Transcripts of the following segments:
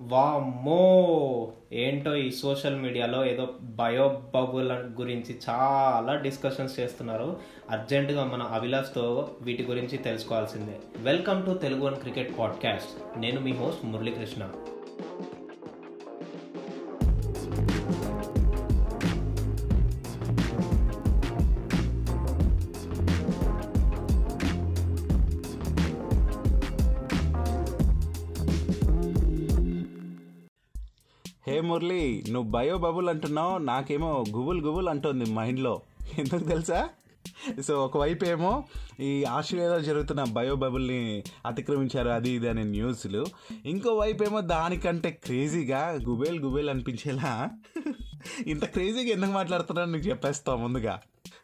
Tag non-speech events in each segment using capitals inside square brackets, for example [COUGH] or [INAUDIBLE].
వామ్మో! ఏంటో ఈ సోషల్ మీడియాలో ఏదో బయో బబుల్ గురించి చాలా డిస్కషన్స్ చేస్తున్నారు. అర్జెంటుగా మన అవిలాస్తో వీటి గురించి తెలుసుకోవాల్సిందే. Welcome to Telugu one cricket podcast. నేను మీ హోస్ట్ మురళీకృష్ణ. నువ్వు బయో బబుల్ అంటున్నావు నాకేమో గుబుల్ గుబుల్ అంటుంది మైండ్లో. ఎందుకు తెలుసా? సో ఒకవైపు ఏమో ఈ ఆస్ట్రేలియాలో జరుగుతున్న బయో బబుల్ని అతిక్రమించారు అది ఇది అనే న్యూస్లు. ఇంకోవైపు ఏమో దానికంటే క్రేజీగా గుబేల్ గుబేల్ అనిపించేలా. ఇంత క్రేజీగా ఎందుకు మాట్లాడుతున్నాను నీకు చెప్పేస్తావు ముందుగా.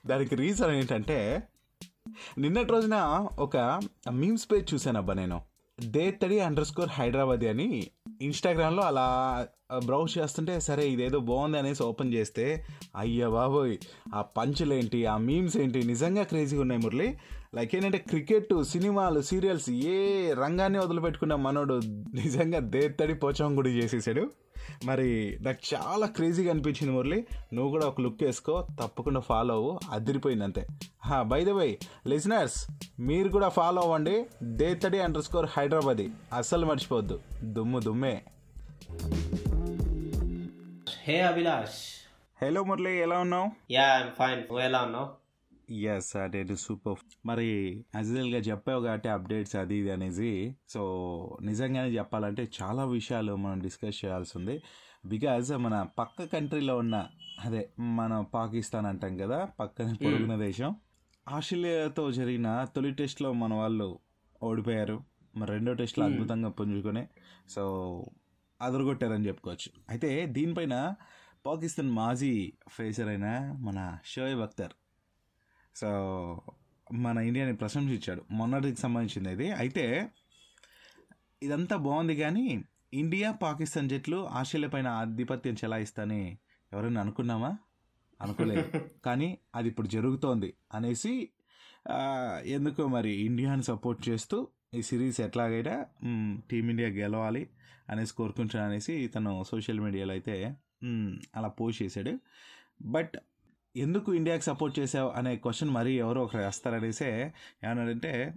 దానికి రీజన్ ఏంటంటే నిన్నటి రోజున ఒక మీమ్స్ పేజ్ చూశాను అబ్బా నేను. డే అండర్ స్కోర్ హైదరాబాద్ అని ఇన్స్టాగ్రామ్లో అలా బ్రౌజ్ చేస్తుంటే సరే ఇదేదో బాగుంది అనేసి ఓపెన్ చేస్తే అయ్యా బాబోయ్ ఆ పంచులేంటి ఆ మీమ్స్ ఏంటి నిజంగా క్రేజీగా ఉన్నాయి మురళి. లైక్ ఏంటంటే క్రికెట్ సినిమాలు సీరియల్స్ ఏ రంగాన్ని వదిలిపెట్టుకున్న మనోడు నిజంగా దేత్తడి పోచం కూడా చేసేసాడు. మరి నాకు చాలా క్రేజీగా అనిపించింది మురళి. నువ్వు కూడా ఒక లుక్ వేసుకో తప్పకుండా ఫాలో అవ్వు. అదిరిపోయింది అంతే బై ద వై లిజనర్స్ మీరు కూడా ఫాలో అవ్వండి. Dethadi underscore Hyderabad. అస్సలు మర్చిపోవద్దు. దుమ్ము దుమ్మే. హే అభిలాష్ హలో మురళి ఎలా ఉన్నావు? యా ఫైన్ నువ్వు ఎలా ఉన్నావు? ఎస్ అదే సూపర్ మరి యాజువల్గా చెప్పావు కాబట్టి అప్డేట్స్ అది ఇది అనేసి. సో నిజంగానే చెప్పాలంటే చాలా విషయాలు మనం డిస్కస్ చేయాల్సి ఉంది. బికాజ్ మన పక్క కంట్రీలో ఉన్న అదే మన పాకిస్తాన్ అంటాం కదా పక్కన పొరుగున దేశం. ఆస్ట్రేలియాతో జరిగిన తొలి టెస్ట్లో మన వాళ్ళు ఓడిపోయారు. మరి రెండో టెస్ట్లో అద్భుతంగా పుంజుకొని. సో అదరగొట్టారని చెప్పుకోవచ్చు. అయితే దీనిపైన పాకిస్తాన్ మాజీ ఫేసర్ అయిన మన షోయబ్ అఖ్తర్ సో మన ఇండియాని ప్రశంసించాడు. మొన్నటికి సంబంధించింది ఇది అయితే ఇదంతా బాగుంది కానీ ఇండియా పాకిస్తాన్ జట్లు ఆస్ట్రేలియా పైన ఆధిపత్యం చెలాయిస్తాని ఎవరైనా అనుకున్నామా అనుకోలేదు. [LAUGHS] కానీ అది ఇప్పుడు జరుగుతోంది అనేసి ఎందుకో మరి ఇండియాని సపోర్ట్ చేస్తూ ఈ సిరీస్ ఎట్లాగైనా టీమిండియా గెలవాలి అనేసి కోరుకుంటాను అనేసి తను సోషల్ మీడియాలో అయితే అలా పోస్ట్ చేశాడు. బట్ ఎందుకు ఇండియాకి సపోర్ట్ చేసావు అనే క్వశ్చన్ మరీ ఎవరో ఒకరు వేస్తారనేసే ఏమన్నారంటే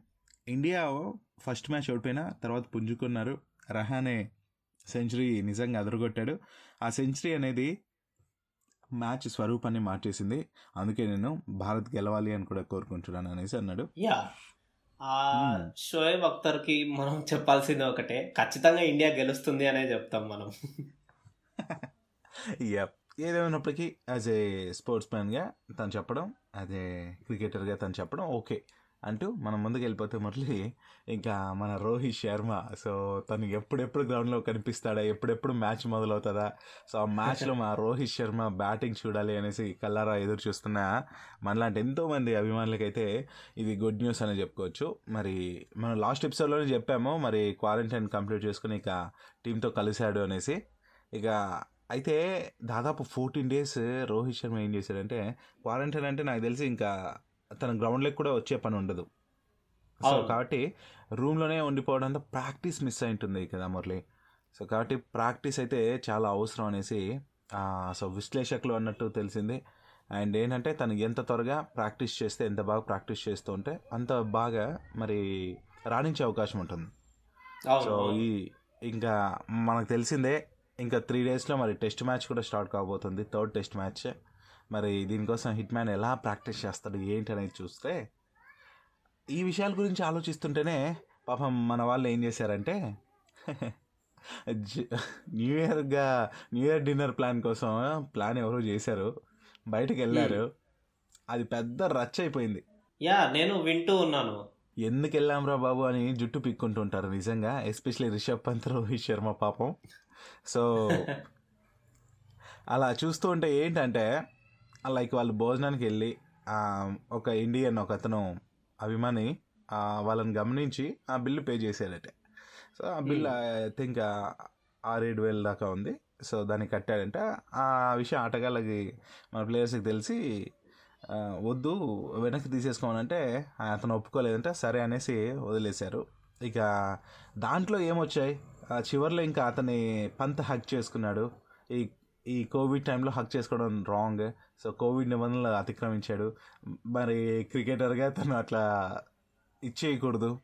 ఇండియా ఫస్ట్ మ్యాచ్ ఓడిపోయినా తర్వాత పుంజుకున్నారు. రహానే సెంచరీ నిజంగా అదరగొట్టాడు. ఆ సెంచరీ అనేది మ్యాచ్ స్వరూపాన్ని మార్చేసింది. అందుకే నేను భారత్ గెలవాలి అని కూడా కోరుకుంటున్నాను అనేసి అన్నాడు. యా. షోయబ్ అఖ్తర్కి మనం చెప్పాల్సింది ఒకటే ఖచ్చితంగా ఇండియా గెలుస్తుంది అనే చెప్తాం మనం. [LAUGHS] యప్. ఏదేమైనప్పటికీ యాజ్ ఏ స్పోర్ట్స్ మ్యాన్గా తను చెప్పడం యాజ్ ఏ క్రికెటర్గా తను చెప్పడం ఓకే అంటూ మనం ముందుకు వెళ్ళిపోతే మురళి ఇంకా మన రోహిత్ శర్మ. సో తను ఎప్పుడెప్పుడు గ్రౌండ్లో కనిపిస్తాడా ఎప్పుడెప్పుడు మ్యాచ్ మొదలవుతుందా సో ఆ మ్యాచ్లో మా రోహిత్ శర్మ బ్యాటింగ్ చూడాలి అనేసి కల్లారా ఎదురు చూస్తున్న మనలాంటి ఎంతోమంది అభిమానులకైతే ఇది గుడ్ న్యూస్ అని చెప్పుకోవచ్చు. మరి మనం లాస్ట్ ఎపిసోడ్లోనే చెప్పాము మరి క్వారంటైన్ కంప్లీట్ చేసుకుని ఇక టీంతో కలిశాడు అనేసి. ఇక అయితే దాదాపు ఫోర్టీన్ డేస్ రోహిత్ శర్మ ఏం చేశాడంటే క్వారంటైన్ అంటే నాకు తెలిసి ఇంకా తన గ్రౌండ్లోకి కూడా వచ్చే పని ఉండదు. సో. కాబట్టి రూమ్లోనే ఉండిపోవడంతో ప్రాక్టీస్ మిస్ అయి ఉంటుంది కదా మురళి. సో కాబట్టి ప్రాక్టీస్ అయితే చాలా అవసరం అనేసి సో విశ్లేషకులు అన్నట్టు తెలిసింది. అండ్ ఏంటంటే తను ఎంత త్వరగా ప్రాక్టీస్ చేస్తే ఎంత బాగా ప్రాక్టీస్ చేస్తూ ఉంటే అంత బాగా మరి రాణించే అవకాశం ఉంటుంది. సో ఈ ఇంకా మనకు తెలిసిందే ఇంకా త్రీ డేస్లో మరి టెస్ట్ మ్యాచ్ కూడా స్టార్ట్ కాబోతుంది. థర్డ్ టెస్ట్ మ్యాచ్ మరి దీనికోసం హిట్ మ్యాన్ ఎలా ప్రాక్టీస్ చేస్తాడు ఏంటి అనేది చూస్తే ఈ విషయాల గురించి ఆలోచిస్తుంటేనే పాపం మన వాళ్ళు ఏం చేశారంటే న్యూ ఇయర్గా న్యూ ఇయర్ డిన్నర్ ప్లాన్ కోసం ప్లాన్ ఎవరో చేశారు బయటకు వెళ్ళారు. అది పెద్ద రచ్చ అయిపోయింది. యా నేను వింటూ ఉన్నాను. ఎందుకు వెళ్ళాంరా బాబు అని జుట్టు పిక్కుంటుంటారు నిజంగా ఎస్పెషలీ రిషబ్ పంత్ రోహిత్ శర్మ పాపం. సో అలా చూస్తూ ఉంటే ఏంటంటే లైక్ వాళ్ళు భోజనానికి వెళ్ళి ఒక ఇండియన్ ఒక అతను అభిమాని వాళ్ళని గమనించి ఆ బిల్లు పే చేశాడట. సో ఆ బిల్ ఐ థింక్ ఆరేడు వేల దాకా ఉంది. సో దాన్ని కట్టాడంటే. ఆ విషయం ఆటగాళ్ళకి మన ప్లేయర్స్కి తెలిసి వద్దు వెనక్కి తీసేసుకోమనంటే అతను ఒప్పుకోలేదంటే. సరే అనేసి వదిలేశారు. ఇక దాంట్లో ఏమొచ్చాయి? చివర్లో ఇంకా అతని పంత్ హక్ చేసుకున్నాడు. ఈ ఈ కోవిడ్ టైంలో హక్ చేసుకోవడం రాంగ్. సో కోవిడ్ నిబంధనలు అతిక్రమించాడు. మరి క్రికెటర్గా తను అట్లా ఇచ్చేయకూడదు.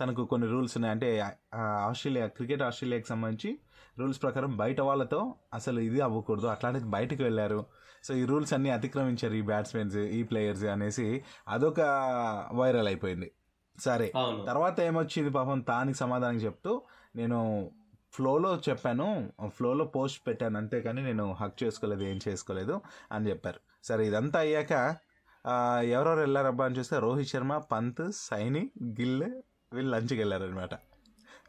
తనకు కొన్ని రూల్స్ ఉన్నాయి. అంటే ఆస్ట్రేలియా క్రికెట్ ఆస్ట్రేలియాకి సంబంధించి రూల్స్ ప్రకారం బయట వాళ్ళతో అసలు ఇది అవ్వకూడదు. అట్లాంటిది బయటకు వెళ్ళారు. సో ఈ రూల్స్ అన్నీ అతిక్రమించారు ఈ బ్యాట్స్మెన్స్ ఈ ప్లేయర్స్ అనేసి అదొక వైరల్ అయిపోయింది. సరే. తర్వాత ఏమొచ్చింది పాపం? తానికి సమాధానం చెప్తూ నేను ఫ్లోలో చెప్పాను ఫ్లోలో పోస్ట్ పెట్టాను అంతేకాని నేను హక్ చేసుకోలేదు ఏం చేసుకోలేదు అని చెప్పారు. సరే ఇదంతా అయ్యాక ఎవరెవరు వెళ్ళారబ్బా అని చూస్తే రోహిత్ శర్మ పంత్ సైని గిల్ వీళ్ళు లంచ్కి వెళ్ళారనమాట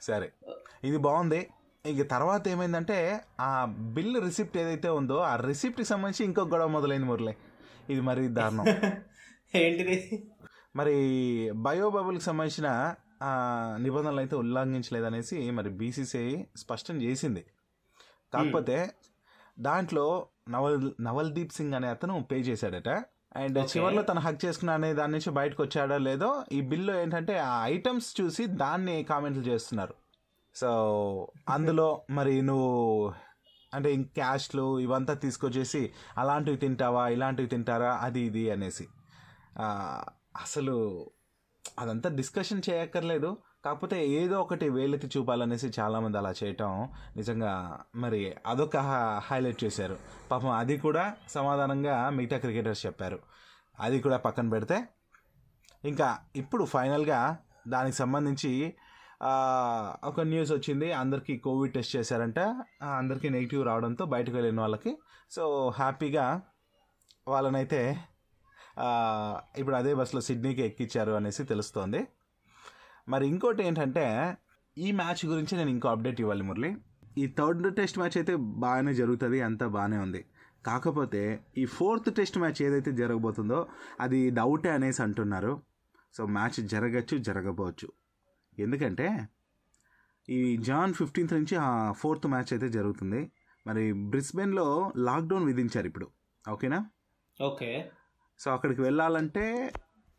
సరే ఇది బాగుంది. ఇక తర్వాత ఏమైందంటే ఆ బిల్ రిసిప్ట్ ఏదైతే ఉందో ఆ రిసిప్ట్కి సంబంధించి ఇంకొక గొడవ మొదలైంది మురళి. ఇది మరి దారుణం. [LAUGHS] ఏంటిది? మరి బయో బబుల్కి సంబంధించిన ఆ, నిబంధనలు అయితే ఉల్లంఘించలేదనేసి మరి బీసీసీఐ స్పష్టం చేసింది. కాకపోతే దాంట్లో నవల్ నవల్దీప్ సింగ్ అనే అతను పే చేశాడట. అండ్. చివరిలో తను హక్ చేసుకున్నా అనే దాని నుంచి బయటకు వచ్చాడో లేదో ఈ బిల్లో ఏంటంటే ఆ ఐటమ్స్ చూసి దాన్ని కామెంట్లు చేస్తున్నారు. సో అందులో మరి నువ్వు అంటే క్యాష్లు ఇవంతా తీసుకొచ్చేసి అలాంటివి తింటావా ఇలాంటివి తింటారా అది ఇది అనేసి. అసలు అదంతా డిస్కషన్ చేయక్కర్లేదు. కాకపోతే ఏదో ఒకటి వేలెత్తి చూపాలనేసి చాలామంది అలా చేయటం నిజంగా మరి అదొక హైలైట్ చేశారు. పాపం అది కూడా సమాధానంగా మిగతా క్రికెటర్స్ చెప్పారు. అది కూడా పక్కన పెడితే ఇంకా ఇప్పుడు ఫైనల్గా దానికి సంబంధించి ఒక న్యూస్ వచ్చింది. అందరికీ కోవిడ్ టెస్ట్ చేశారంట. అందరికీ నెగిటివ్ రావడంతో బయటకు వెళ్ళిన వాళ్ళకి. సో హ్యాపీగా వాళ్ళనైతే ఇప్పుడు అదే బస్సులో సిడ్నీకి ఎక్కించారు అనేసి తెలుస్తోంది. మరి ఇంకోటి ఏంటంటే ఈ మ్యాచ్ గురించి నేను ఇంకో అప్డేట్ ఇవ్వాలి మురళి. ఈ థర్డ్ టెస్ట్ మ్యాచ్ అయితే బాగానే జరుగుతుంది అంతా బాగానే ఉంది. కాకపోతే ఈ ఫోర్త్ టెస్ట్ మ్యాచ్ ఏదైతే జరగబోతుందో అది డౌటే అనేసి అంటున్నారు. సో మ్యాచ్ జరగచ్చు జరగపోవచ్చు ఎందుకంటే ఈ జాన్ ఫిఫ్టీన్త్ నుంచి ఆ ఫోర్త్ మ్యాచ్ అయితే జరుగుతుంది. మరి బ్రిస్బెన్లో లాక్డౌన్ విధించారు ఇప్పుడు. ఓకేనా? ఓకే. సో అక్కడికి వెళ్ళాలంటే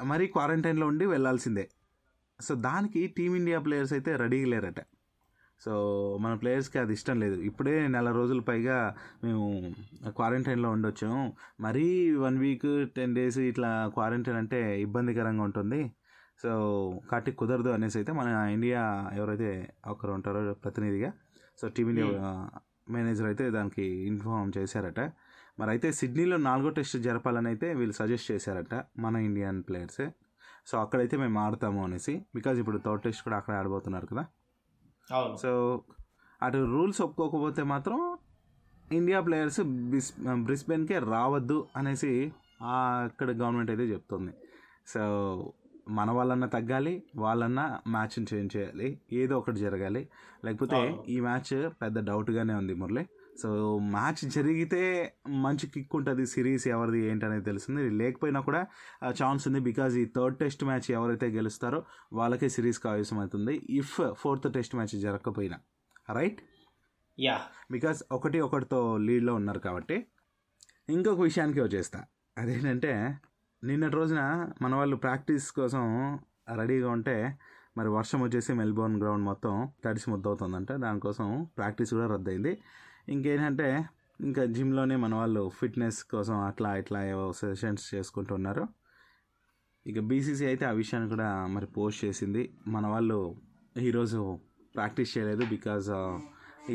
మరీ క్వారంటైన్లో ఉండి వెళ్ళాల్సిందే. సో దానికి టీమిండియా ప్లేయర్స్ అయితే రెడీగా లేరట. సో మన ప్లేయర్స్కి అది ఇష్టం లేదు. ఇప్పుడే నెల రోజుల పైగా మేము క్వారంటైన్లో ఉండొచ్చాము మరీ వన్ వీక్ టెన్ డేస్ ఇట్లా క్వారంటైన్ అంటే ఇబ్బందికరంగా ఉంటుంది. సో కాబట్టి కుదరదు అనేసి అయితే మన ఇండియా ఎవరైతే ఒకరు ఉంటారో ప్రతినిధిగా సో టీమిండియా మేనేజర్ అయితే దానికి ఇన్ఫార్మ్ చేశారట. మరి అయితే సిడ్నీలో నాలుగో టెస్ట్ జరపాలని అయితే వీళ్ళు సజెస్ట్ చేశారట మన ఇండియన్ ప్లేయర్సే. సో అక్కడైతే మేము ఆడతాము అనేసి బికాజ్ ఇప్పుడు థర్డ్ టెస్ట్ కూడా అక్కడే ఆడబోతున్నారు కదా. సో అటు రూల్స్ ఒప్పుకోకపోతే మాత్రం ఇండియా ప్లేయర్స్ బిస్ బ్రిస్బెన్కే రావద్దు అనేసి అక్కడ గవర్నమెంట్ అయితే చెప్తుంది. సో మన వాళ్ళన్నా తగ్గాలి వాళ్ళన్నా మ్యాచ్ని చేంజ్ చేయాలి ఏదో ఒకటి జరగాలి. లేకపోతే. ఈ మ్యాచ్ పెద్ద డౌట్గానే ఉంది మురళి. సో మ్యాచ్ జరిగితే మంచి కిక్ ఉంటుంది సిరీస్ ఎవరిది ఏంటనేది తెలుస్తుంది. లేకపోయినా కూడా ఛాన్స్ ఉంది బికాజ్ ఈ థర్డ్ టెస్ట్ మ్యాచ్ ఎవరైతే గెలుస్తారో వాళ్ళకే సిరీస్ కావాల్సి అవుతుంది. ఇఫ్ ఫోర్త్ టెస్ట్ మ్యాచ్ జరగకపోయినా. రైట్ యా బికాజ్ ఒకటి ఒకటితో లీడ్లో ఉన్నారు కాబట్టి. ఇంకొక విషయానికి వచ్చేస్తా. అదేంటంటే నిన్నటి రోజున మన వాళ్ళు ప్రాక్టీస్ కోసం రెడీగా ఉంటే మరి వర్షం వచ్చేసి మెల్బోర్న్ గ్రౌండ్ మొత్తం తడిసి ముద్దవుతుందంట. దానికోసం ప్రాక్టీస్ కూడా రద్దయింది. ఇంకేంటంటే ఇంకా జిమ్లోనే మన వాళ్ళు ఫిట్నెస్ కోసం అట్లా ఇట్లా ఏవో సెషన్స్ చేసుకుంటున్నారు. ఇక బీసీసీ అయితే ఆ విషయాన్ని కూడా మరి పోస్ట్ చేసింది. మన వాళ్ళు ఈరోజు ప్రాక్టీస్ చేయలేదు బికాజ్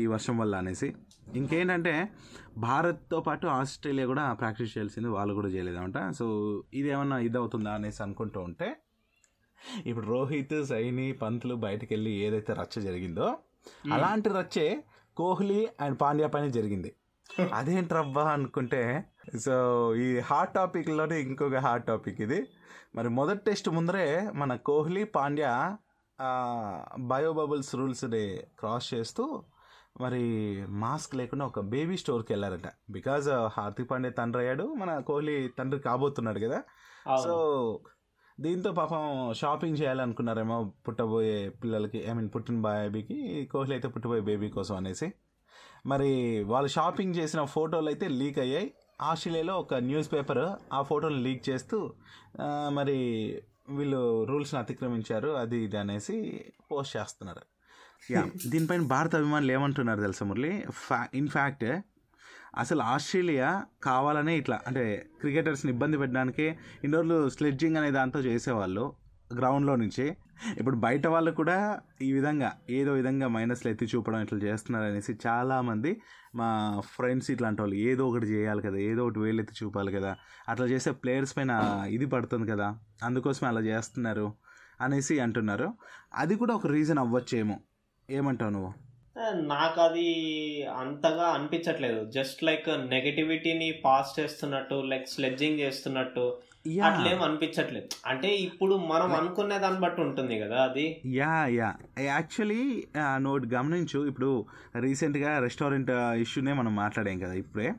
ఈ వర్షం వల్ల అనేసి. ఇంకేంటంటే భారత్తో పాటు ఆస్ట్రేలియా కూడా ప్రాక్టీస్ చేయాల్సింది వాళ్ళు కూడా చేయలేదంట సో ఇది ఏమన్నా ఇది అవుతుందా అనేసి అనుకుంటూ ఉంటే ఇప్పుడు రోహిత్ సైని పంతులు బయటకు వెళ్ళి ఏదైతే రచ్చ జరిగిందో అలాంటి రచ్చే కోహ్లీ అండ్ పాండ్యా పైన జరిగింది. అదేంట్రబ్బా అనుకుంటే సో ఈ హాట్ టాపిక్లోనే ఇంకొక హాట్ టాపిక్ ఇది. మరి మొదటి టెస్ట్ ముందరే మన కోహ్లీ పాండ్యా బయో బబుల్స్ రూల్స్ని క్రాస్ చేస్తూ మరి మాస్క్ లేకుండా ఒక బేబీ స్టోర్కి వెళ్ళారట. బికాజ్ హార్దిక్ పాండే తండ్రి అయ్యాడు. మన కోహ్లీ తండ్రి కాబోతున్నాడు కదా. సో దీంతో పాపం షాపింగ్ చేయాలనుకున్నారేమో పుట్టబోయే పిల్లలకి ఐ మీన్ పుట్టిన బేబీకి కోహ్లీ అయితే పుట్టబోయే బేబీ కోసం అనేసి. మరి వాళ్ళు షాపింగ్ చేసిన ఫోటోలు అయితే లీక్ అయ్యాయి. ఆస్ట్రేలియాలో ఒక న్యూస్ పేపర్ ఆ ఫోటోలు లీక్ చేస్తూ మరి వీళ్ళు రూల్స్ని అతిక్రమించారు అది ఇది అనేసి పోస్ట్ చేస్తున్నారు. యా దీనిపైన భారత అభిమానులు ఏమంటున్నారు తెలుసా మురళి? ఫ్యా ఇన్ఫ్యాక్ట్ అసలు ఆస్ట్రేలియా కావాలనే ఇట్లా అంటే క్రికెటర్స్ని ఇబ్బంది పెట్టడానికి ఇన్నోర్లు స్లెడ్జింగ్ అనే దాంతో చేసేవాళ్ళు గ్రౌండ్లో నుంచి. ఇప్పుడు బయట వాళ్ళు కూడా ఈ విధంగా ఏదో విధంగా మైనస్లు ఎత్తి చూపడం ఇట్లా చేస్తున్నారు అనేసి చాలామంది మా ఫ్రెండ్స్ ఇట్లాంటి వాళ్ళు ఏదో ఒకటి చేయాలి కదా ఏదో ఒకటి వేలు ఎత్తి చూపాలి కదా అట్లా చేసే ప్లేయర్స్ పైన ఇది పడుతుంది కదా అందుకోసమే అలా చేస్తున్నారు అనేసి అంటున్నారు. అది కూడా ఒక రీజన్ అవ్వచ్చేమో. ఏమంటావు నువ్వు? నాకు అది అంతగా అనిపించట్లేదు. జస్ట్ లైక్ నెగటివిటీని పాస్ చేస్తున్నట్టు లైక్ స్లెడ్జింగ్ చేస్తున్నట్టు అట్లేం అనిపించట్లేదు. అంటే ఇప్పుడు మనం అనుకునే దాన్ని బట్టి ఉంటుంది కదా అది. Yeah yeah. యాక్చువల్లీ నోట్ గమనించు. ఇప్పుడు రీసెంట్గా రెస్టారెంట్ ఇష్యూనే మనం మాట్లాడాం కదా ఇప్పుడే.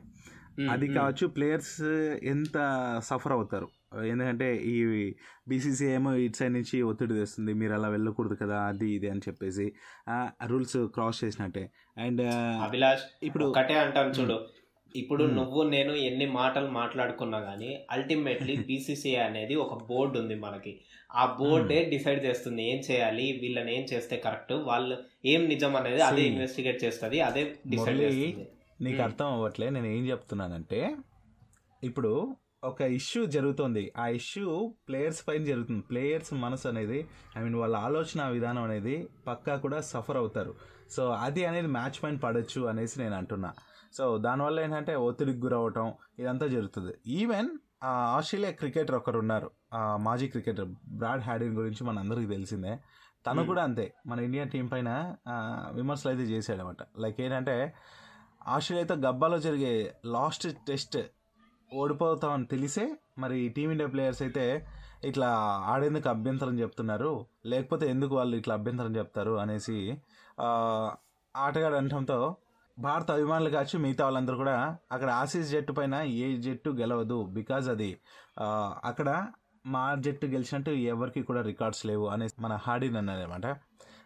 అది. కావచ్చు ప్లేయర్స్ ఎంత సఫర్ అవుతారు? ఎందుకంటే ఈ బీసీసీ ఏమో ఇటు సైడ్ నుంచి ఒత్తిడి తెస్తుంది మీరు అలా వెళ్ళకూడదు కదా అది ఇది అని చెప్పేసి. రూల్స్ క్రాస్ చేసినట్టే. అండ్ అభిలాష్ ఇప్పుడు ఒకటే అంటాను చూడు. ఇప్పుడు. నువ్వు నేను ఎన్ని మాటలు మాట్లాడుకున్నా గానీ అల్టిమేట్లీ బీసీసీ అనేది ఒక బోర్డు ఉంది మనకి. ఆ బోర్డే డిసైడ్ చేస్తుంది ఏం చేయాలి వీళ్ళని ఏం చేస్తే కరెక్ట్ వాళ్ళు ఏం నిజం అనేది అదే. ఇన్వెస్టిగేట్ చేస్తుంది అదే డిసైడ్ చేస్తుంది. నీకు. అర్థం అవ్వట్లే నేను ఏం చెప్తున్నానంటే ఇప్పుడు ఒక ఇష్యూ జరుగుతుంది. ఆ ఇష్యూ ప్లేయర్స్ పైన జరుగుతుంది. ప్లేయర్స్ మనసు అనేది ఐ మీన్ వాళ్ళ ఆలోచన విధానం అనేది పక్కా కూడా సఫర్ అవుతారు. సో అది అనేది మ్యాచ్ పైన పడచ్చు అనేసి నేను అంటున్నా. సో దానివల్ల ఏంటంటే ఒత్తిడికి గురవటం ఇదంతా జరుగుతుంది. ఈవెన్ ఆస్ట్రేలియా క్రికెటర్ ఒకరు ఉన్నారు. మాజీ క్రికెటర్ బ్రాడ్ హ్యాడిన్ గురించి మన అందరికీ తెలిసిందే. తను. కూడా అంతే. మన ఇండియా టీం పైన విమర్శలు అయితే చేశాడనమాట. లైక్ ఏంటంటే ఆస్ట్రేలియాతో గబ్బాలో జరిగే లాస్ట్ టెస్ట్ ఓడిపోతామని తెలిసే మరి టీమిండియా ప్లేయర్స్ అయితే ఇట్లా ఆడేందుకు అభ్యంతరం చెప్తున్నారు? లేకపోతే ఎందుకు వాళ్ళు ఇట్లా అభ్యంతరం చెప్తారు అనేసి ఆటగాడు అనటంతో భారత అభిమానులు కావచ్చు మిగతా వాళ్ళందరూ కూడా అక్కడ ఆసీస్ జట్టు పైన ఏ జట్టు గెలవదు బికాజ్ అది అక్కడ మా జట్టు గెలిచినట్టు ఎవరికి కూడా రికార్డ్స్ లేవు అనేసి మన హార్డిన్ అన్నారనమాట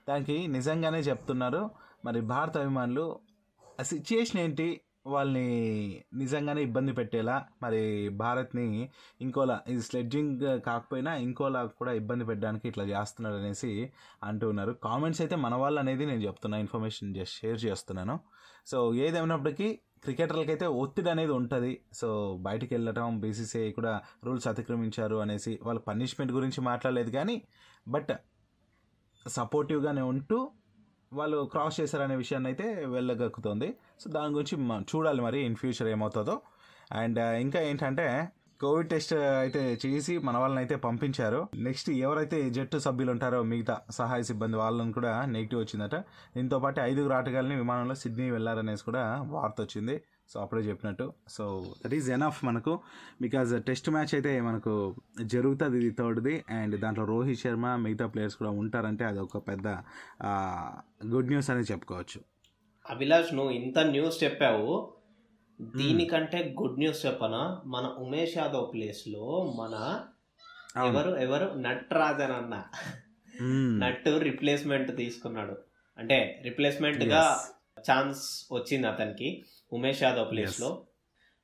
దానికి నిజంగానే చెప్తున్నారు. మరి భారత అభిమానులు ఆ సిచ్యుయేషన్ ఏంటి? వాళ్ళని నిజంగానే ఇబ్బంది పెట్టేలా మరి భారత్ని ఇంకోలా ఇది స్లెడ్జింగ్ కాకపోయినా ఇంకోలా కూడా ఇబ్బంది పెట్టడానికి ఇట్లా చేస్తున్నాడు అనేసి అంటూ ఉన్నారు. కామెంట్స్ అయితే మన వాళ్ళు అనేది నేను చెప్తున్నా ఇన్ఫర్మేషన్ షేర్ చేస్తున్నాను. సో ఏదేమైనప్పటికీ క్రికెటర్లకి అయితే ఒత్తిడి అనేది ఉంటుంది. సో బయటికి వెళ్ళటం బీసీసీఐ కూడా రూల్స్ అతిక్రమించారు అనేసి వాళ్ళు పనిష్మెంట్ గురించి మాట్లాడలేదు కానీ బట్ సపోర్టివ్గానే ఉంటూ వాళ్ళు క్రాస్ చేశారనే విషయాన్ని అయితే వెళ్ళగక్కుతుంది. సో దాని గురించి మ- చూడాలి మరి ఇన్ ఫ్యూచర్ ఏమవుతుందో. అండ్ ఇంకా ఏంటంటే కోవిడ్ టెస్ట్ అయితే చేసి మన వాళ్ళని అయితే పంపించారు. నెక్స్ట్ ఎవరైతే జట్టు సభ్యులు ఉంటారో మిగతా సహాయ సిబ్బంది వాళ్ళని కూడా నెగిటివ్ వచ్చిందట. దీంతో పాటు ఐదుగురు ఆటగాళ్ళని విమానంలో సిడ్నీ వెళ్ళారనేసి కూడా వార్త వచ్చింది. సో అప్పుడే చెప్పినట్టు. సో దట్ ఈజ్ ఎనఫ్ మనకు. బికాజ్ టెస్ట్ మ్యాచ్ అయితే మనకు జరుగుతుంది ఇది థర్డ్ది అండ్ దాంట్లో రోహిత్ శర్మ మిగతా ప్లేయర్స్ కూడా ఉంటారంటే అది ఒక పెద్ద గుడ్ న్యూస్ అని చెప్పుకోవచ్చు. అభిలాష్ నువ్వు ఇంత న్యూస్ చెప్పావు. దీనికంటే గుడ్ న్యూస్ చెప్పనా? మన ఉమేష్ యాదవ్ ప్లేస్లో మన. ఎవరు ఎవరు? నటరాజన్ అన్న. మ్మ్. నట్టు రిప్లేస్మెంట్ తీసుకున్నాడు. అంటే రిప్లేస్మెంట్గా Yes. ఛాన్స్ వచ్చింది అతనికి. Umesh Yadav place Yes. లో.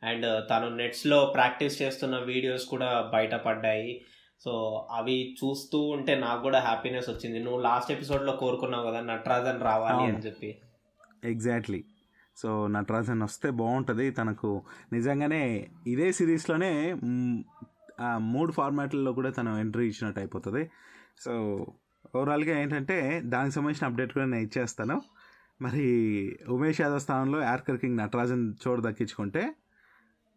అండ్ తను నెట్స్లో ప్రాక్టీస్ చేస్తున్న వీడియోస్ కూడా బయటపడ్డాయి. సో అవి చూస్తూ ఉంటే నాకు కూడా హ్యాపీనెస్ వచ్చింది. నువ్వు లాస్ట్ ఎపిసోడ్లో కోరుకున్నావు కదా నటరాజన్ రావాలి. అని చెప్పి. ఎగ్జాక్ట్లీ సో నటరాజన్ వస్తే బాగుంటుంది. తనకు నిజంగానే ఇదే సిరీస్లోనే మూడు ఫార్మాట్లలో కూడా తను ఎంట్రీ ఇచ్చినట్టు అయిపోతుంది. సో ఓవరాల్గా ఏంటంటే దానికి సంబంధించిన అప్డేట్ కూడా నేను ఇచ్చేస్తాను. మరి ఉమేష్ యాదవ్ స్థానంలో యార్కర్ కింగ్ నటరాజన్ చోటు దక్కించుకుంటే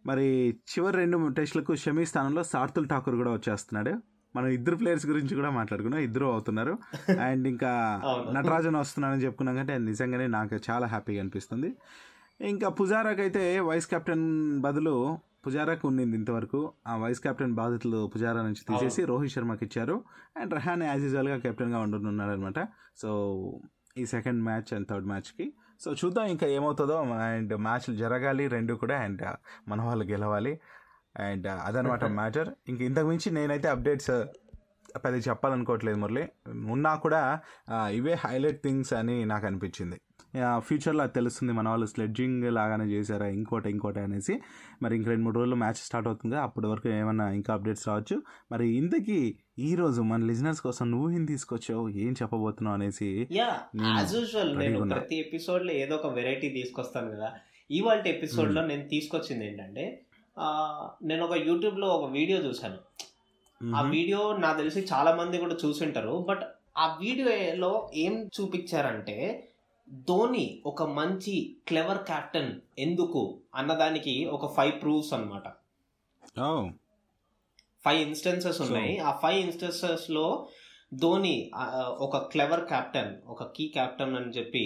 మరి చివరి రెండు టెస్టులకు షమీ స్థానంలో సార్థుల్ ఠాకూర్ కూడా వచ్చేస్తున్నాడు. మనం ఇద్దరు ప్లేయర్స్ గురించి కూడా మాట్లాడుకున్నాం ఇద్దరు అవుతున్నారు. [LAUGHS] అండ్ ఇంకా. నటరాజన్ వస్తున్నాడని చెప్పుకున్నాం కంటే నిజంగానే నాకు చాలా హ్యాపీగా అనిపిస్తుంది. ఇంకా పుజారాకి అయితే వైస్ కెప్టెన్ బదులు పుజారాకు ఉండింది ఇంతవరకు. ఆ వైస్ కెప్టెన్ బాధితులు పుజారా నుంచి తీసేసి రోహిత్ శర్మకి ఇచ్చారు. అండ్ రహాన్ యాజ్ యూజువల్గా కెప్టెన్గా ఉంటున్నాడు అనమాట సో ఈ సెకండ్ మ్యాచ్ అండ్ థర్డ్ మ్యాచ్కి. సో చూద్దాం ఇంకా ఏమవుతుందో. అండ్ మ్యాచ్లు జరగాలి రెండు కూడా. అండ్ మన వాళ్ళు గెలవాలి. అండ్ అదనమాట [LAUGHS] మ్యాటర్. ఇంక ఇంతకు మించి నేనైతే అప్డేట్స్ పెద్ద చెప్పాలనుకోవట్లేదు మురళి. ఉన్నా కూడా ఇవే హైలైట్ థింగ్స్ అని నాకు అనిపించింది. ఫ్యూచర్లో అది తెలుస్తుంది మన వాళ్ళు స్లెడ్జింగ్ లాగానే చేశారా ఇంకోటి ఇంకోటి అనేసి. మరి ఇంక రెండు మూడు రోజులు మ్యాచ్ స్టార్ట్ అవుతుంది. అప్పటి వరకు ఏమన్నా ఇంకా అప్డేట్స్ రావచ్చు. మరి ఇంతకీ ఈ రోజు మన లిజనర్స్ కోసం నువ్వు ఏం తీసుకొచ్చావు ఏం చెప్పబోతున్నావు అనేసి నేను. ప్రతి ఎపిసోడ్లో ఏదో ఒక వెరైటీ తీసుకొస్తాను కదా. ఇవాళ ఎపిసోడ్లో నేను తీసుకొచ్చింది ఏంటంటే నేను ఒక యూట్యూబ్లో ఒక వీడియో చూశాను. ఆ. వీడియో నాకు తెలిసి చాలా మంది కూడా చూసింటారు. బట్ ఆ వీడియోలో ఏం చూపించారంటే ధోని ఒక మంచి క్లెవర్ కెప్టెన్ ఎందుకు అన్నదానికి ఒక ఫైవ్ ప్రూఫ్స్ అన్నమాట. ఓ. ఫైవ్ ఇన్స్టెన్సెస్ ఉన్నాయి. ఆ ఫైవ్ ఇన్స్టెన్సెస్లో ధోని ఒక క్లెవర్ కెప్టెన్ ఒక కీ కెప్టెన్ అని చెప్పి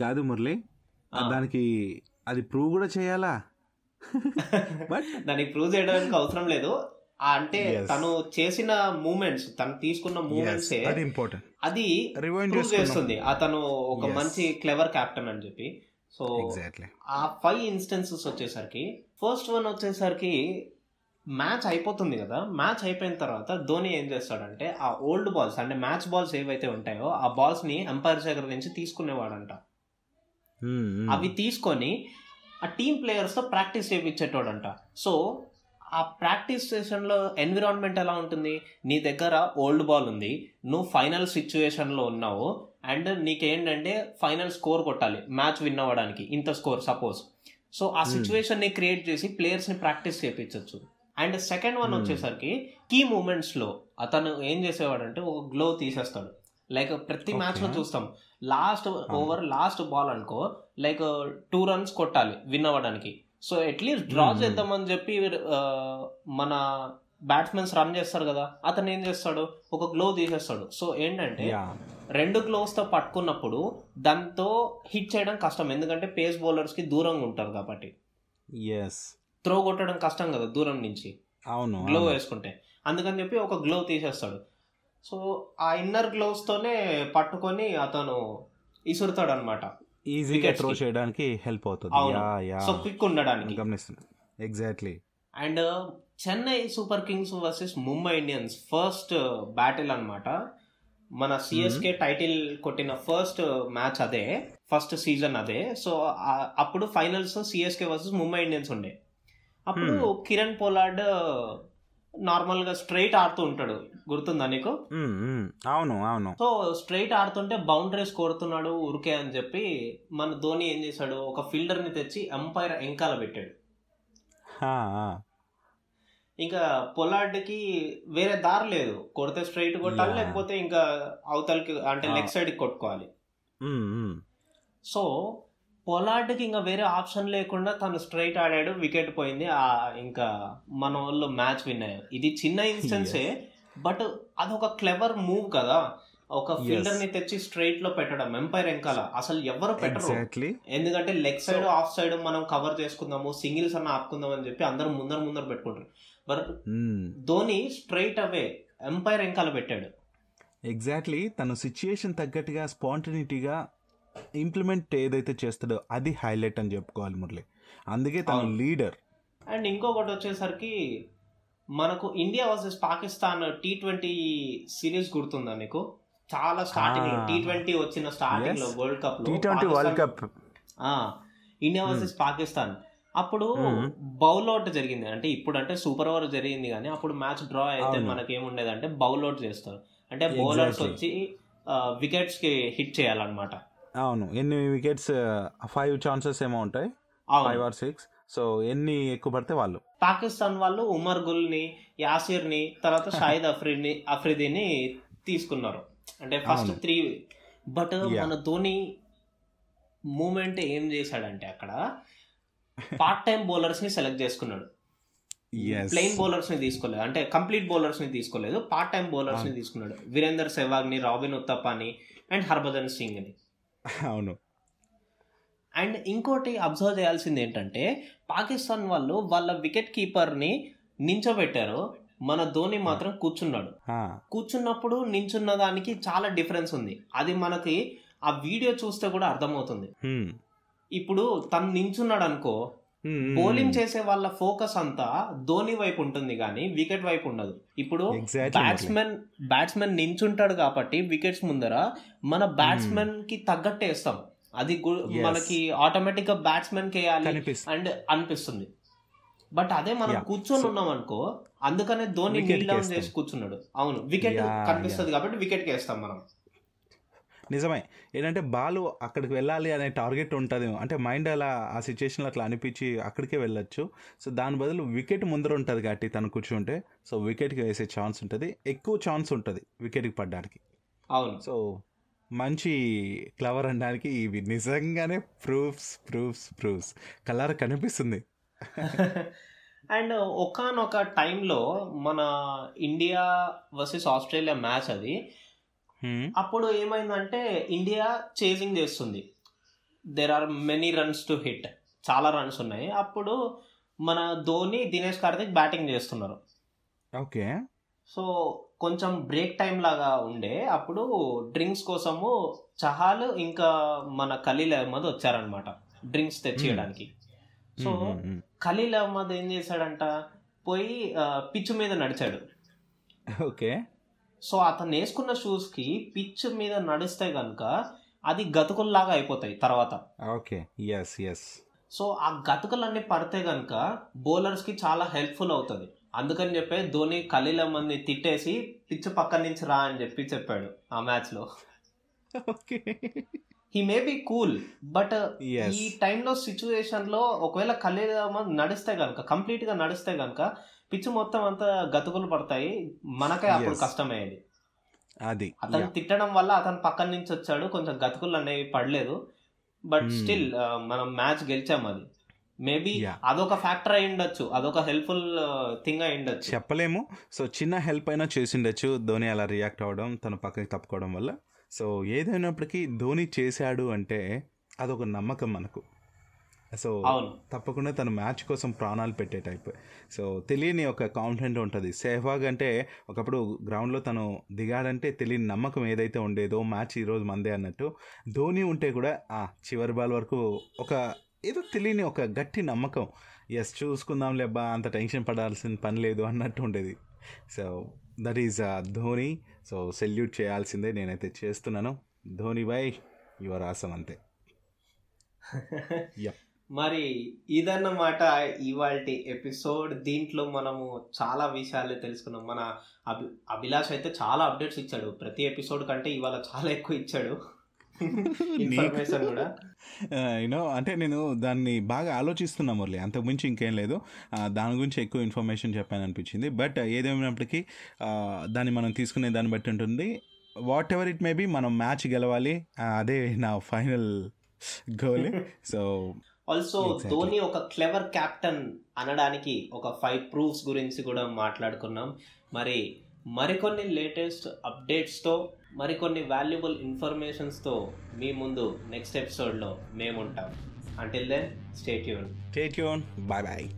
కాదు మురళి. దానికి అది ప్రూవ్ కూడా చేయాలా? [LAUGHS] దానికి ప్రూవ్ చేయడానికి అవసరం లేదు. అంటే. తను చేసిన మూమెంట్స్ తను తీసుకున్న మూమెంట్స్ అది ఇంపార్టెంట్ అది రివైండ్ చేస్తుంది. అతను ఒక. మంచి క్లెవర్ కెప్టెన్ అని చెప్పి. సో ఆ ఫైవ్ ఇన్స్టెన్సెస్ వచ్చేసరికి ఫస్ట్ వన్ వచ్చేసరికి మ్యాచ్ అయిపోతుంది కదా. మ్యాచ్ అయిపోయిన తర్వాత ధోని ఏం చేస్తాడంటే ఆ ఓల్డ్ బాల్స్ అంటే మ్యాచ్ బాల్స్ ఏవైతే ఉంటాయో ఆ బాల్స్ని ఎంపైర్ దగ్గర నుంచి తీసుకునేవాడంట. అవి తీసుకొని ఆ టీమ్ ప్లేయర్స్తో ప్రాక్టీస్ చేయించేటోడంట సో ఆ ప్రాక్టీస్ సెషన్లో ఎన్విరాన్మెంట్ ఎలా ఉంటుంది? నీ దగ్గర ఓల్డ్ బాల్ ఉంది. నువ్వు ఫైనల్ సిచ్యువేషన్లో ఉన్నావు. అండ్ నీకేంటంటే ఫైనల్ స్కోర్ కొట్టాలి. మ్యాచ్ విన్ అవ్వడానికి. ఇంత స్కోర్ సపోజ్. సో ఆ Hmm. సిచ్యువేషన్ని క్రియేట్ చేసి ప్లేయర్స్ని ప్రాక్టీస్ చేయించవచ్చు అండ్ సెకండ్ వన్ Hmm. వచ్చేసరికి కీ మూమెంట్స్లో అతను ఏం చేసేవాడంటే ఒక గ్లో తీసేస్తాడు. లైక్ ప్రతి Okay. మ్యాచ్లో చూస్తాం. లాస్ట్ ఓవర్ లాస్ట్ బాల్ అనుకో లైక్ టూ రన్స్ కొట్టాలి విన్ అవ్వడానికి. So at least draw. చేద్దామని చెప్పి మన బ్యాట్స్మెన్స్ రన్ చేస్తారు కదా అతను ఏం చేస్తాడు? ఒక గ్లో తీసేస్తాడు. సో ఏంటంటే రెండు గ్లోవ్స్తో పట్టుకున్నప్పుడు దాంతో హిట్ చేయడం కష్టం. ఎందుకంటే పేస్ బౌలర్స్కి దూరంగా ఉంటారు కాబట్టి. ఎస్ త్రో కొట్టడం కష్టం కదా దూరం నుంచి. అవును గ్లో. వేసుకుంటే. అందుకని చెప్పి ఒక గ్లో తీసేస్తాడు. సో ఆ ఇన్నర్ గ్లోవ్స్ తోనే పట్టుకొని అతను ఇసురుతాడు అనమాట ఈజీగా త్రో. చేయడానికి హెల్ప్ అవుతుంది. అవును. యా యా సో క్విక్ ఉండడానికి. గమనిస్తుంది exactly and Chennai Super Kings versus Mumbai Indians first battle అన్నమాట. మన సిఎస్కే టైటిల్ కొట్టిన ఫస్ట్ మ్యాచ్ అదే. ఫస్ట్ సీజన్ అదే. సో అప్పుడు finals CSK versus Mumbai Indians ఉండే. అప్పుడు కిరణ్ పోలార్డ్ నార్మల్గా స్ట్రైట్ ఆడుతూ ఉంటాడు. గుర్తుందా నీకు? అవును అవును. సో స్ట్రైట్ ఆడుతుంటే బౌండరీస్ కొడుతున్నాడు ఉరికే అని చెప్పి మన ధోని ఏం చేశాడు? ఒక ఫీల్డర్ని తెచ్చి ఎంపైర్ ఎంకాల పెట్టాడు. ఇంకా పొలాడ్కి వేరే దారి లేదు. కొడితే స్ట్రైట్ కొట్టాలి. లేకపోతే ఇంకా అవతలకి అంటే. లెగ్ సైడ్ కొట్టుకోవాలి. సో పొలాడ్కి ఇంకా వేరే ఆప్షన్ లేకుండా తను స్ట్రైట్ ఆడాడు వికెట్ పోయింది. ఆ ఇంకా మన వాళ్ళు మ్యాచ్ విన్ అయ్యారు ఇది చిన్న ఇన్స్టెన్సే బట్ అదొక క్లెవర్ మూవ్ కదా. ఒక ఫీల్డర్ని తెచ్చి స్ట్రైట్లో పెట్టడం ఎంపైర్ వెనకాల. అసలు ఎవరు పెట్టరు. ఎందుకంటే లెగ్ సైడ్ ఆఫ్ సైడ్ మనం కవర్ చేసుకుందాము సింగిల్స్ అన్న ఆపుకుందాం అని చెప్పి అందరూ ముందర ముందర పెట్టుకుంటారు. బట్ మ్మ్. ధోని స్ట్రైట్ అవే ఎంపైర్ వెనకాల పెట్టాడు. ఎగ్జాక్ట్లీ తను సిచ్యుయేషన్ తగ్గట్టుగా స్పాంటనిటీగా ఇంప్లిమెంట్ ఏదైతే చేస్తాడో అది హైలైట్ అని చెప్పుకోవాలి మురళి. అందుకే తను. లీడర్ అండ్ ఇంకొకటి వచ్చేసరికి మనకు India versus Pakistan T twenty series గుర్తుందా నీకు చాలా స్టార్టింగ్లో. టీ ట్వంటీ వచ్చిన స్టార్టింగ్లో. World cup T twenty world cup India versus Pakistan. అప్పుడు Hmm. బౌల్ అవుట్ జరిగింది. అంటే ఇప్పుడు అంటే సూపర్ ఓవర్ జరిగింది కానీ అప్పుడు మ్యాచ్ డ్రా అయితే. మనకి ఏముండేది అంటే బౌల్ అవుట్ చేస్తారు. అంటే బౌలర్స్. వచ్చి వికెట్స్కి హిట్ చేయాలన్నమాట. అవును. ఎన్ని వికెట్స్ ఫైవ్ ఛాన్సెస్ ఏమో ఉంటాయి? ఫైవ్ ఆర్ సిక్స్ సో ఎన్ని ఎక్కువ పడితే వాళ్ళు పాకిస్తాన్ వాళ్ళు ఉమర్ గుల్ని యాసిర్ని తర్వాత [LAUGHS] షాహిద్ అఫ్రీని అఫ్రిదీని తీసుకున్నారు అంటే ఫస్ట్. Three but. మన ధోని మూమెంట్ ఏం చేశాడంటే అక్కడ పార్ట్ టైం బౌలర్స్ని సెలెక్ట్ చేసుకున్నాడు. ప్లెయిన్ బౌలర్స్ని తీసుకోలేదు అంటే కంప్లీట్ బౌలర్స్ని తీసుకోలేదు పార్ట్ టైం బౌలర్స్ని. తీసుకున్నాడు వీరేందర్ సెహ్వాగ్ని రాబిన్ ఉత్తపాని అండ్ హర్భజన్ సింగ్ని అవును [LAUGHS] అండ్ ఇంకోటి అబ్జర్వ్ చేయాల్సింది ఏంటంటే పాకిస్తాన్ వాళ్ళు వాళ్ళ వికెట్ కీపర్ని నించోబెట్టారు. మన ధోని మాత్రం కూర్చున్నాడు. కూర్చున్నప్పుడు నించున్న దానికి చాలా డిఫరెన్స్ ఉంది. అది మనకి ఆ వీడియో చూస్తే కూడా అర్థమవుతుంది. ఇప్పుడు తను నించున్నాడు అనుకో బౌలింగ్ చేసే వాళ్ళ ఫోకస్ అంతా ధోని వైపు ఉంటుంది కానీ వికెట్ వైపు ఉండదు. ఇప్పుడు బ్యాట్స్మెన్ బ్యాట్స్మెన్ నించుంటాడు కాబట్టి వికెట్స్ ముందర మన బ్యాట్స్మెన్కి తగ్గట్టే వేస్తాం అది. మనకి ఆటోమేటిక్గా బ్యాట్స్మెన్ వేయాలి అండ్ అనిపిస్తుంది. బట్ అదే మనం. కూర్చొని ఉన్నాం అనుకో అందుకనే ధోని నీల్ డౌన్. చేసి కూర్చున్నాడు. అవును వికెట్ కనిపిస్తుంది కాబట్టి వికెట్ వేస్తాం మనం. నిజమే. ఏంటంటే బాల్ అక్కడికి వెళ్ళాలి అనే టార్గెట్ ఉంటుంది. అంటే మైండ్ అలా ఆ సిచ్యువేషన్లో అట్లా అనిపించి అక్కడికే వెళ్ళొచ్చు. సో దాని బదులు వికెట్ ముందర ఉంటుంది కాబట్టి తను కూర్చుంటే సో వికెట్కి వేసే ఛాన్స్ ఉంటుంది. ఎక్కువ ఛాన్స్ ఉంటుంది వికెట్కి పడడానికి. అవును. సో మంచి క్లవర్ అనడానికి ఇవి నిజంగానే ప్రూఫ్స్ ప్రూఫ్స్ ప్రూఫ్స్ కలర్ కనిపిస్తుంది. [LAUGHS] అండ్ ఒకనొక టైంలో మన ఇండియా వర్సెస్ ఆస్ట్రేలియా మ్యాచ్ అది. అప్పుడు ఏమైందంటే ఇండియా చేజింగ్ చేస్తుంది. There are many runs to hit చాలా రన్స్ ఉన్నాయి. అప్పుడు మన ధోని దినేష్ కార్తిక్ బ్యాటింగ్ చేస్తున్నారు. ఓకే. సో కొంచెం బ్రేక్ టైం లాగా ఉండే అప్పుడు డ్రింక్స్ కోసము చహాల్ ఇంకా మన ఖలీల్ అహ్మద్ వచ్చారనమాట డ్రింక్స్ తెచ్చియడానికి. సో. ఖలీల్ అహ్మద్ ఏం చేశాడంట పోయి పిచ్ మీద నడిచాడు. ఓకే. సో అతను వేసుకున్న షూస్కి పిచ్ మీద నడిస్తే గనుక అది గతుకుల్లాగా అయిపోతాయి తర్వాత. ఓకే. ఎస్ ఎస్ సో ఆ గతుకులన్నీ పడితే గనుక బౌలర్స్కి చాలా హెల్ప్ఫుల్ అవుతుంది. అందుకని చెప్పి ధోని ఖలీల్ అహ్మద్ని తిట్టేసి పిచ్ పక్కన నుంచి రా అని చెప్పి చెప్పాడు ఆ మ్యాచ్లో okay he may be cool but. ఈ టైంలో సిచ్యువేషన్లో ఒకవేళ ఖలీల్ అహ్మద్ నడిస్తే గనుక కంప్లీట్గా నడిస్తే గనుక పిచ్ మొత్తం అంతా గతుకులు పడతాయి మనకే అప్పుడు. కష్టమయ్యేది అది అతను. తిట్టడం వల్ల అతను పక్కన నుంచి వచ్చాడు కొంచెం గతుకులు అనేవి పడలేదు బట్ Hmm. స్టిల్ మనం మ్యాచ్ గెలిచాం అది మేబీ. అదొక ఫ్యాక్టర్ అయి ఉండొచ్చు. అదొక హెల్ప్ఫుల్ థింగ్ అయి ఉండొచ్చు. చెప్పలేము. సో చిన్న హెల్ప్ అయినా చేసిండొచ్చు ధోని అలా రియాక్ట్ అవ్వడం తను పక్కకి తప్పుకోవడం వల్ల. సో ఏదైనప్పటికీ ధోని చేశాడు అంటే అదొక నమ్మకం మనకు. సో తప్పకుండా తను మ్యాచ్ కోసం ప్రాణాలు పెట్టే టైప్. సో తెలియని ఒక కాన్ఫిడెంట్ ఉంటుంది. సెహ్వాగ్ అంటే ఒకప్పుడు గ్రౌండ్లో తను దిగాడంటే తెలియని నమ్మకం ఏదైతే ఉండేదో మ్యాచ్ ఈరోజు మందే అన్నట్టు. ధోని ఉంటే కూడా చివరి బాల్ వరకు ఒక ఏదో తెలియని ఒక గట్టి నమ్మకం. ఎస్ చూసుకుందాం లేబ్బా అంత టెన్షన్ పడాల్సిన పని లేదు అన్నట్టు ఉండేది. So that is Dhoni. So salute చేయాల్సిందే నేనైతే చేస్తున్నాను. ధోని బై యువర్ ఆసం అంతే. [LAUGHS] మరి ఇదన్నమాట ఇవాళ ఎపిసోడ్ దీంట్లో మనము చాలా విషయాలు తెలుసుకున్నాం. మన అభి అభిలాష్ అయితే చాలా అప్డేట్స్ ఇచ్చాడు. ప్రతి ఎపిసోడ్ కంటే ఇవాళ చాలా ఎక్కువ ఇచ్చాడు. [LAUGHS] ఇన్ఫర్మేషన్ కూడా. [LAUGHS] యూనో అంటే నేను దాన్ని బాగా ఆలోచిస్తున్నా మురళి. అంతకు మించి ఇంకేం లేదు. దాని గురించి ఎక్కువ ఇన్ఫర్మేషన్ చెప్పాను అనిపించింది. బట్ ఏదేమైనప్పటికీ దాన్ని మనం తీసుకునే దాన్ని బట్టి ఉంటుంది. Whatever it may be మనం మ్యాచ్ గెలవాలి. అదే నా final goal so also. Dhoni ఒక క్లెవర్ క్యాప్టెన్ అనడానికి ఒక ఫైవ్ ప్రూఫ్స్ గురించి కూడా మాట్లాడుకున్నాం. మరి మరికొన్ని లేటెస్ట్ అప్డేట్స్తో మరికొన్ని వాల్యుబుల్ ఇన్ఫర్మేషన్స్తో మీ ముందు నెక్స్ట్ ఎపిసోడ్లో మేముంటాం. అంటిల్ దెన్ స్టేట్ యూన్ టేక్ యూన్ బాయ్ బాయ్